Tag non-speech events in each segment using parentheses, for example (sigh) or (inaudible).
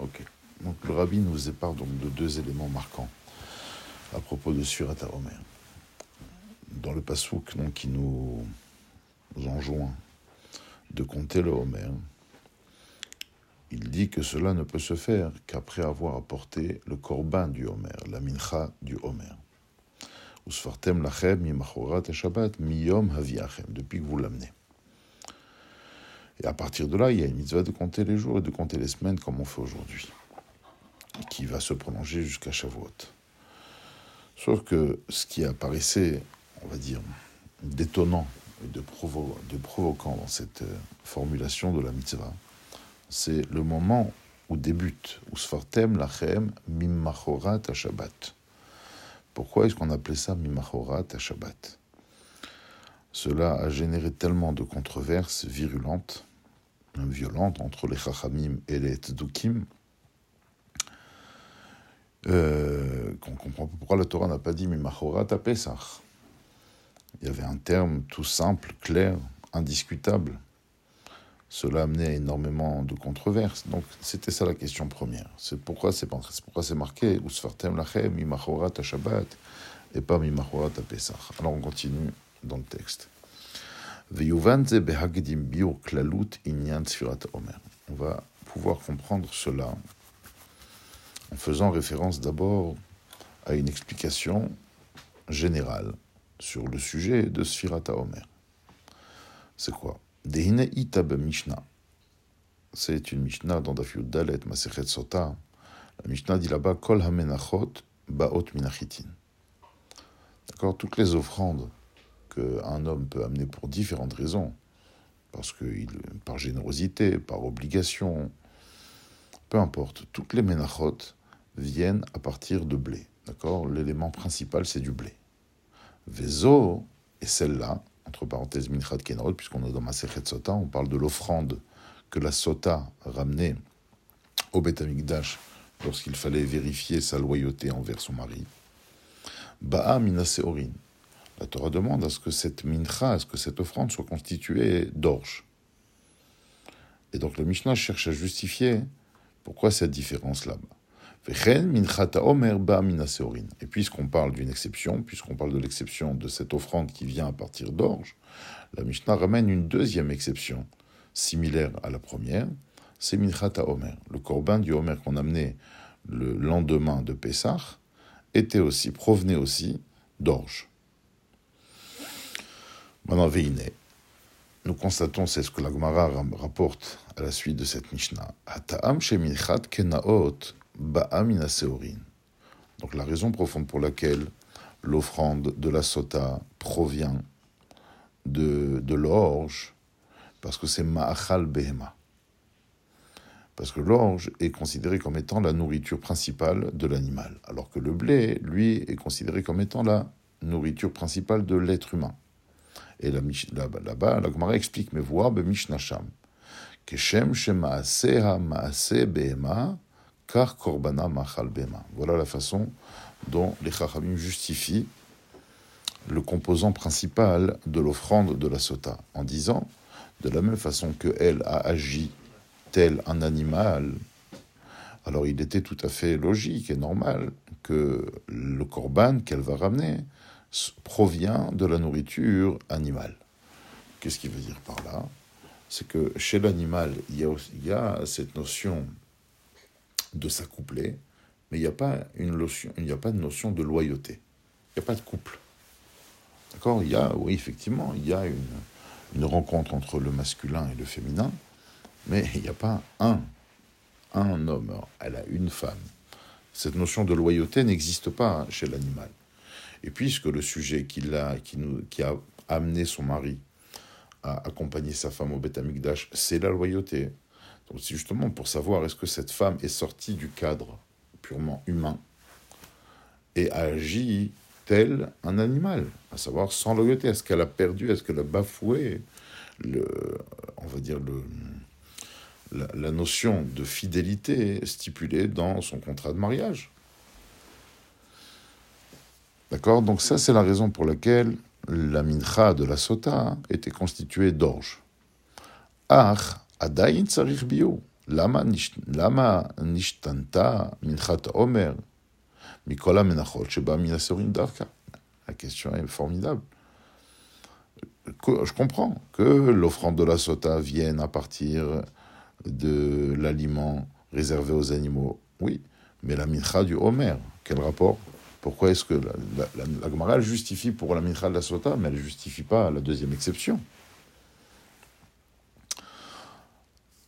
Ok. Donc le rabbi nous épargne donc de deux éléments marquants à propos de Surat Omer. Dans le pasouk donc, qui nous enjoint de compter le Homer, il dit que cela ne peut se faire qu'après avoir apporté le korban du Homer, la mincha du Homer. Depuis que vous l'amenez. Et à partir de là, il y a une mitzvah de compter les jours et de compter les semaines comme on fait aujourd'hui, qui va se prolonger jusqu'à Shavuot. Sauf que ce qui apparaissait, on va dire, détonnant et de, de provoquant dans cette euh, formulation de la mitzvah, c'est le moment où débute Usfartem lachem mimachorat Shabbat. Pourquoi est-ce qu'on appelait ça mimachorat Shabbat? Cela a généré tellement de controverses virulentes violente entre les Chachamim et les Tzdukim, euh, qu'on comprend pourquoi la Torah n'a pas dit Mimachorat à Pesach. Il y avait un terme tout simple, clair, indiscutable. Cela amenait énormément de controverses. Donc c'était ça la question première. C'est pourquoi c'est pourquoi c'est marqué Usfartem lachem Mimachorat à Shabbat et pas Mimachorat à Pesach. Alors on continue dans le texte. On va pouvoir comprendre cela en faisant référence d'abord à une explication générale sur le sujet de Sfirata Omer. C'est quoi? C'est une Mishnah dans Dafyud Dalet Masechet Sota. La Mishnah dit là-bas Kol Hamenachot Baot Minachitin. D'accord? Toutes les offrandes qu'un homme peut amener pour différentes raisons, parce que par générosité, par obligation, peu importe, toutes les ménachot viennent à partir de blé. D'accord? L'élément principal, c'est du blé. Vezo, et celle-là, entre parenthèses, Minchat Kenrod, puisqu'on est dans ma Sota, on parle de l'offrande que la Sota ramenait au Beth lorsqu'il fallait vérifier sa loyauté envers son mari. Ba'a Minaseorin. La Torah demande à ce que cette mincha, à ce que cette offrande soit constituée d'orge. Et donc le Mishnah cherche à justifier pourquoi cette différence là-bas. Et puisqu'on parle d'une exception, puisqu'on parle de l'exception de cette offrande qui vient à partir d'orge, la Mishnah ramène une deuxième exception, similaire à la première, c'est Minchata Omer. Le korban du Omer qu'on amenait le lendemain de Pessah était aussi, provenait aussi d'orge. Maintenant, Nous constatons, c'est ce que la Gemara rapporte à la suite de cette Mishnah. Donc la raison profonde pour laquelle l'offrande de la sota provient de, de l'orge, parce que c'est ma'achal behema. Parce que l'orge est considéré comme étant la nourriture principale de l'animal, alors que le blé, lui, est considéré comme étant la nourriture principale de l'être humain. Et là-bas, là la Gemara explique, mais voir be Mishnasham. Keshem shemaaseh maase behema, car korbana machal behema. Voilà la façon dont les Chachamim justifient le composant principal de l'offrande de la sota, en disant, de la même façon que elle a agi tel un animal, alors il était tout à fait logique et normal que le korban qu'elle va ramener provient de la nourriture animale. Qu'est-ce qu'il veut dire par là? C'est que chez l'animal, il, y a cette notion de s'accoupler, mais il n'y a, pas une il a pas de notion de loyauté. Il n'y a pas de couple. D'accord? Il y a, oui, effectivement, il y a une, une rencontre entre le masculin et le féminin, mais il n'y a pas un, un homme. Elle a une femme. Cette notion de loyauté n'existe pas chez l'animal. Et puisque le sujet qui a, qui, nous, qui a amené son mari à accompagner sa femme au Beth Amikdash, c'est la loyauté. Donc c'est justement pour savoir est-ce que cette femme est sortie du cadre purement humain et a agi tel un animal, à savoir sans loyauté? Est-ce qu'elle a perdu, est-ce qu'elle a bafoué le, on va dire le, la, notion de fidélité stipulée dans son contrat de mariage? D'accord? Donc ça, c'est la raison pour laquelle la mincha de la sota était constituée d'orge. Ach, adayin tsarich bio. Lama nishtanta minchat omer mikola menachot sheba minasorim davka. La question est formidable. Je comprends que l'offrande de la sota vienne à partir de l'aliment réservé aux animaux. Oui, mais la mincha du Homer, quel rapport? Pourquoi est-ce que la, la, Gemara justifie pour la mincha de la sota, mais elle ne justifie pas la deuxième exception?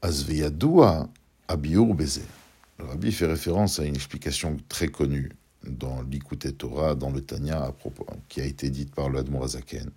Azveyadua abiur beze. Le rabbi fait référence à une explication très connue dans l'Ikouté Torah, dans le Tanya, à propos, qui a été dite par le Admorazaken.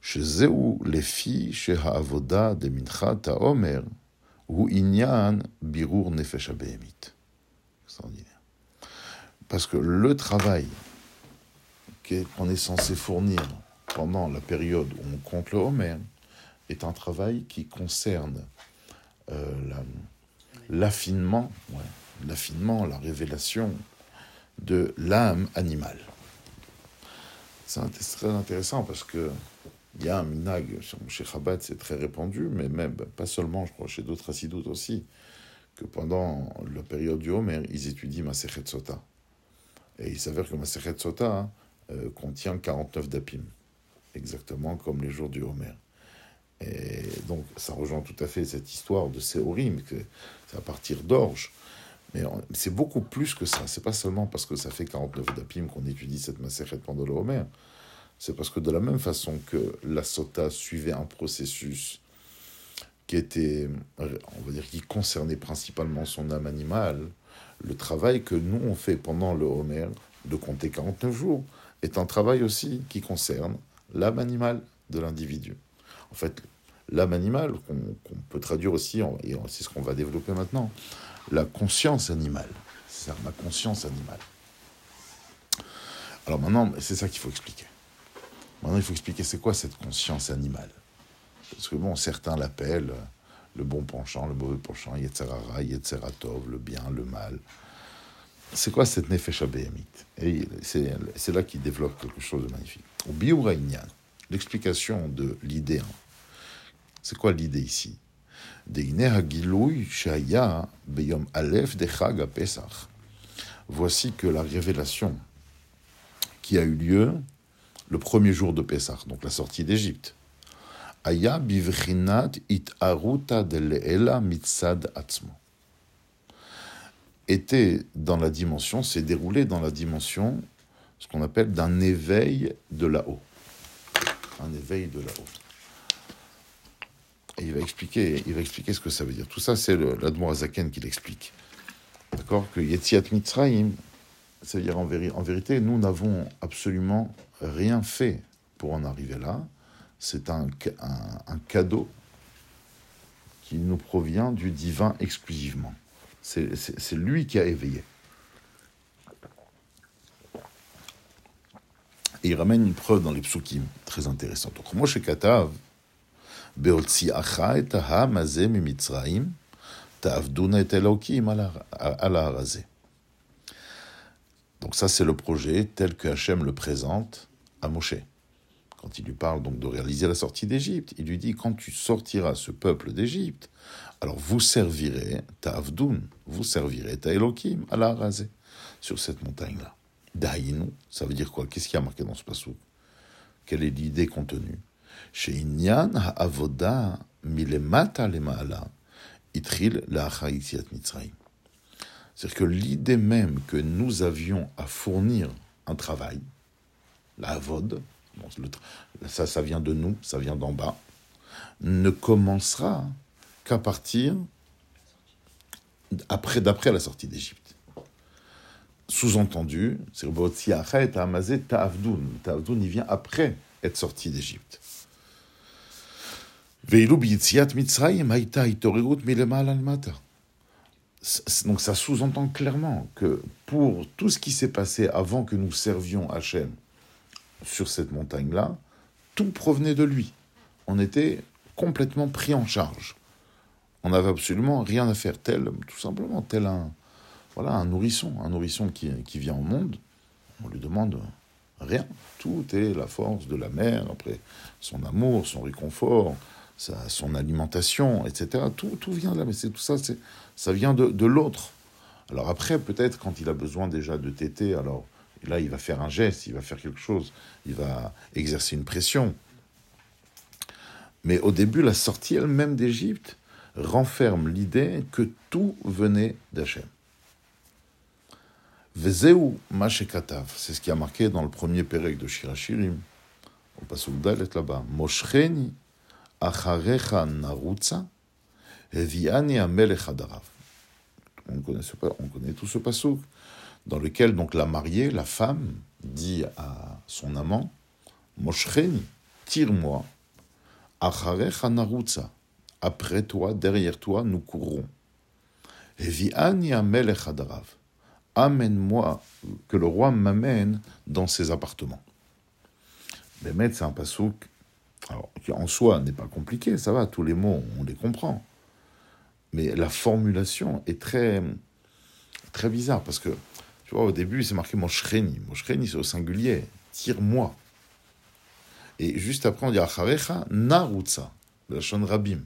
Chez les filles, chez Ha'avoda de Mincha Ta'omer, ou Inyan Birur Nefesh Extraordinaire. Parce que le travail qu'on est censé fournir pendant la période où on compte le Homer est un travail qui concerne euh, l'affinement, l'affinement, la révélation de l'âme animale. C'est très intéressant parce que il y a un minag, chez Chabad c'est très répandu, mais même, pas seulement, je crois, chez d'autres assidoutes aussi, que pendant la période du Homer, ils étudient Masechet Sota. Et il s'avère que Masechet Sota hein, euh, contient 49 dapim, exactement comme les jours du Homer. Et donc, ça rejoint tout à fait cette histoire de Séorim, que c'est à partir d'Orge. Mais c'est beaucoup plus que ça. C'est pas seulement parce que ça fait 49 dapim qu'on étudie cette Masechet pendant le Homer c'est parce que de la même façon que la sota suivait un processus qui était, on va dire, qui concernait principalement son âme animale, le travail que nous on fait pendant le Homer de compter 49 jours est un travail aussi qui concerne l'âme animale de l'individu. En fait, l'âme animale, qu'on peut traduire aussi, et c'est ce qu'on va développer maintenant, la conscience animale. C'est ma conscience animale. Alors maintenant, c'est ça qu'il faut expliquer. Maintenant, il faut expliquer c'est quoi cette conscience animale. Parce que bon, certains l'appellent le bon penchant, le mauvais penchant, Yetzerara, Yetzeratov, le bien, le mal. C'est quoi cette Nefesh Et c'est là qu'il développe quelque chose de magnifique. Au Biuraïnian, l'explication de l'idée, hein. c'est quoi l'idée ici? Voici que la révélation qui a eu lieu le premier jour de Pessah, donc la sortie d'Égypte. Aya bivrinat it aruta de mitzad atzmo. Était dans la dimension, s'est déroulé dans la dimension, ce qu'on appelle d'un éveil de là-haut. Un éveil de là-haut. Et il va expliquer, il va expliquer ce que ça veut dire. Tout ça, c'est l'Admor Azaken qui l'explique. D'accord? Que Yetziat Mitzrayim, c'est-à-dire en, vérité, nous n'avons absolument rien fait pour en arriver là. C'est un, cadeau qui nous provient du divin exclusivement. C'est lui qui a éveillé. Il ramène une preuve dans les psukim, très intéressante. Donc, Moshe Katav, et aha mazem mitzraim, ta'avduna et elokim ala Donc ça, c'est le projet tel que Hachem le présente à Moshe. Il lui parle donc de réaliser la sortie d'Égypte, il lui dit quand tu sortiras ce peuple d'Égypte, alors vous servirez ta Avdoun, vous servirez ta Elohim à la raser sur cette montagne-là. Daïnou, ça veut dire quoi? Qu'est-ce qui a marqué dans ce passage Quelle est l'idée contenue? Chez Inyan avoda milemata lemaala itril la mitzrayim. C'est-à-dire que l'idée même que nous avions à fournir un travail, la avod, ça, ça vient de nous, ça vient d'en bas, ne commencera qu'à partir après, d'après la sortie d'Égypte. Sous-entendu, c'est le Amazé Ta'avdoun. Ta'avdoun, il vient après être sorti d'Égypte. Donc ça sous-entend clairement que pour tout ce qui s'est passé avant que nous servions Hachem, sur cette montagne-là, tout provenait de lui. On était complètement pris en charge. On n'avait absolument rien à faire, tel, tout simplement, tel un, voilà, un nourrisson, un nourrisson qui, qui vient au monde. On lui demande rien. Tout est la force de la mère, après son amour, son réconfort, son alimentation, etc. Tout, tout vient de là, mais c'est tout ça, ça vient de, de l'autre. Alors après, peut-être quand il a besoin déjà de téter, alors là, il va faire un geste, il va faire quelque chose, il va exercer une pression. Mais au début, la sortie elle-même d'Égypte renferme l'idée que tout venait d'Hachem. Vezeu Mashekatav, c'est ce qui a marqué dans le premier pérec de Shirachirim, au Pasuk Dalet là-bas. Moshcheni acharecha narutza, eviani amelech. On connaît, on connaît tout ce Pasuk, dans lequel donc la mariée, la femme, dit à son amant, Moshcheni, tire-moi, après toi, derrière toi, nous courrons. Amène-moi, que le roi m'amène dans ses appartements. Bémet, c'est un pasouk qui en soi n'est pas compliqué, ça va, tous les mots, on les comprend. Mais la formulation est très, très bizarre, parce que, tu vois, au début, c'est marqué Moshreni. Moshreni, c'est au singulier. Tire-moi. Et juste après, on dit Acharecha Narutza, la Shon Rabim.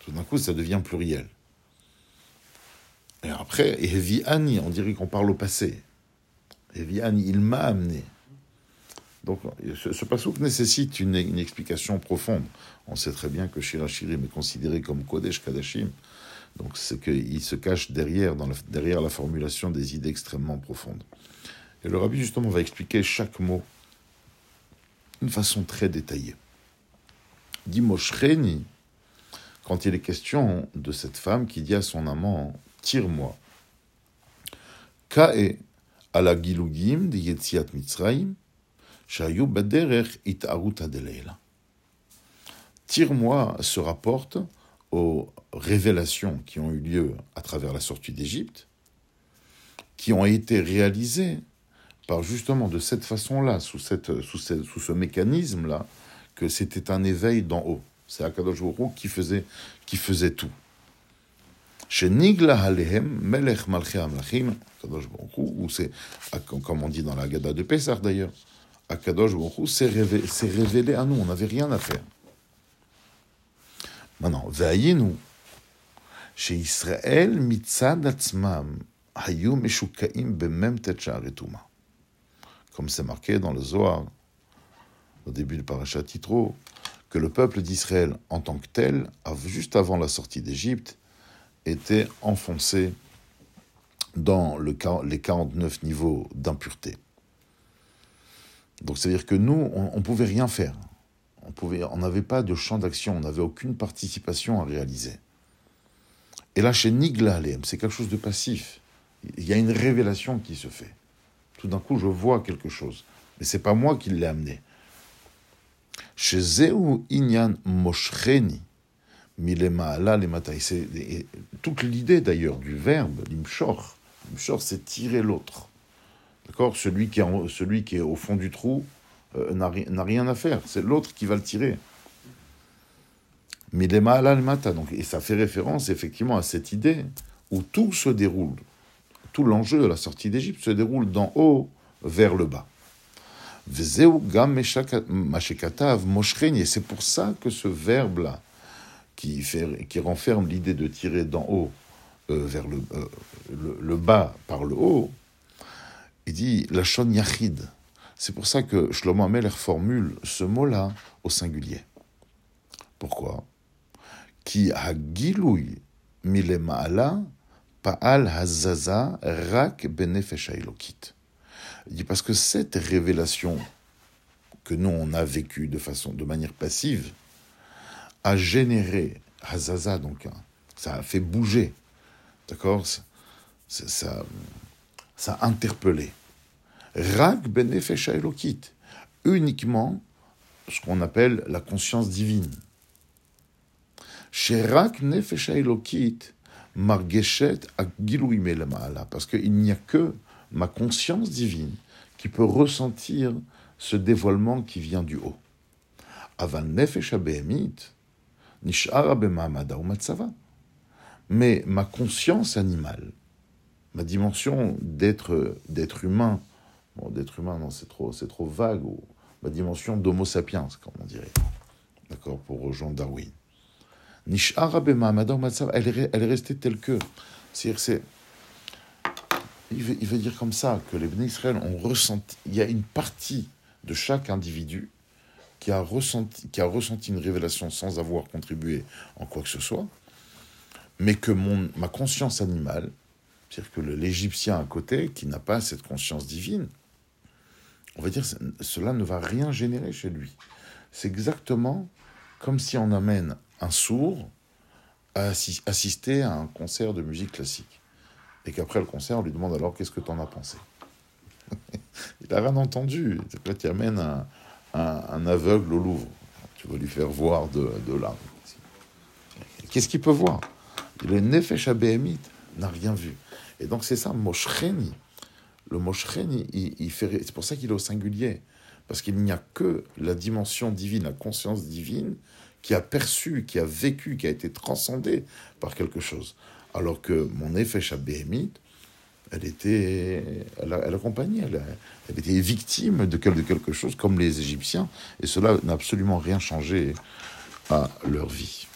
Tout d'un coup, ça devient pluriel. Et après, Ani, on dirait qu'on parle au passé. Ani, il m'a amené. Donc, ce, ce nécessite une, explication profonde. On sait très bien que Shirachirim est considéré comme Kodesh Kadashim. Donc, c'est qu'il se cache derrière, dans derrière la formulation des idées extrêmement profondes. Et le rabbi, justement, va expliquer chaque mot d'une façon très détaillée. Dit Moshreni, quand il est question de cette femme qui dit à son amant tire-moi. Ka'e ala de Yetziat Mitzrayim, shayu baderech. Tire-moi se rapporte aux révélations qui ont eu lieu à travers la sortie d'Égypte, qui ont été réalisées par justement de cette façon-là, sous, cette, sous, ce, sous ce mécanisme-là, que c'était un éveil d'en haut. C'est Akadosh qui faisait, qui faisait tout. Chez Nigla Alehem, Melech Malchi Amlachim, Kadosh ou c'est, comme on dit dans la Gada de Pessah d'ailleurs, Akadosh Baruch s'est révélé, révélé à nous, on n'avait rien à faire. Maintenant, Ve'ayinu, chez Israël, Mitzad Atzmam, Hayu Meshukaim Bemem Tetchar Etuma. Comme c'est marqué dans le Zohar, au début du parachat Titro, que le peuple d'Israël en tant que tel, juste avant la sortie d'Égypte, était enfoncé dans le, les 49 niveaux d'impureté. Donc c'est-à-dire que nous, on ne pouvait rien faire. On n'avait pas de champ d'action, on n'avait aucune participation à réaliser. Et là, chez Niglalem, c'est quelque chose de passif. Il y a une révélation qui se fait. Tout d'un coup, je vois quelque chose. Mais c'est pas moi qui l'ai amené. Chez Zeu Inyan Moshreni, c'est toute l'idée d'ailleurs du verbe, l'imshor. L'imshor, c'est tirer l'autre. D'accord? Celui, celui qui est au fond du trou euh, n'a rien à faire. C'est l'autre qui va le tirer. Milema mata. Donc, et ça fait référence effectivement à cette idée où tout se déroule. Tout l'enjeu de la sortie d'Égypte se déroule d'en haut vers le bas. Et c'est pour ça que ce verbe-là, qui, qui renferme l'idée de tirer d'en haut euh, vers le, euh, le, bas par le haut, il dit la shon yachid. C'est pour ça que Shlomo Ameler formule ce mot-là au singulier. Pourquoi? Qui milemaala pa'al hazaza rak Il dit parce que cette révélation que nous on a vécue de façon, de manière passive, a généré Hazaza, donc hein, ça a fait bouger, d'accord? Ça, ça, a interpellé. Rak benefesh elokit, uniquement ce qu'on appelle la conscience divine. Chez Rak elokit, margeshet parce qu'il n'y a que ma conscience divine qui peut ressentir ce dévoilement qui vient du haut. Avan nefesh mais ma conscience animale, ma dimension d'être d'être humain, d'être humain non c'est trop c'est trop vague, ou ma dimension d'homo sapiens comme on dirait, d'accord, pour rejoindre Darwin. Nish'ara est, elle est restée telle que. C'est-à-dire, c'est. Il veut, il veut, dire comme ça que les Bnei Israël ont ressenti. Il y a une partie de chaque individu qui a ressenti, qui a ressenti une révélation sans avoir contribué en quoi que ce soit, mais que mon, ma conscience animale, c'est-à-dire que l'Égyptien à côté, qui n'a pas cette conscience divine, on va dire, cela ne va rien générer chez lui. C'est exactement comme si on amène un sourd à assister à un concert de musique classique. Et qu'après le concert, on lui demande alors qu'est-ce que tu en as pensé? (laughs) Il n'a rien entendu. Là, tu amènes un, un, aveugle au Louvre. Tu vas lui faire voir de, de là. Qu'est-ce qu'il peut voir? Le Nefesh n'a rien vu. Et donc c'est ça, Moshreni. Le Moshreni, il, fait, c'est pour ça qu'il est au singulier. Parce qu'il n'y a que la dimension divine, la conscience divine, qui a perçu, qui a vécu, qui a été transcendée par quelque chose. Alors que mon Nefesh Abéhémit, elle était, elle, accompagnait, elle, elle, était victime de quelque chose comme les Égyptiens, et cela n'a absolument rien changé à leur vie.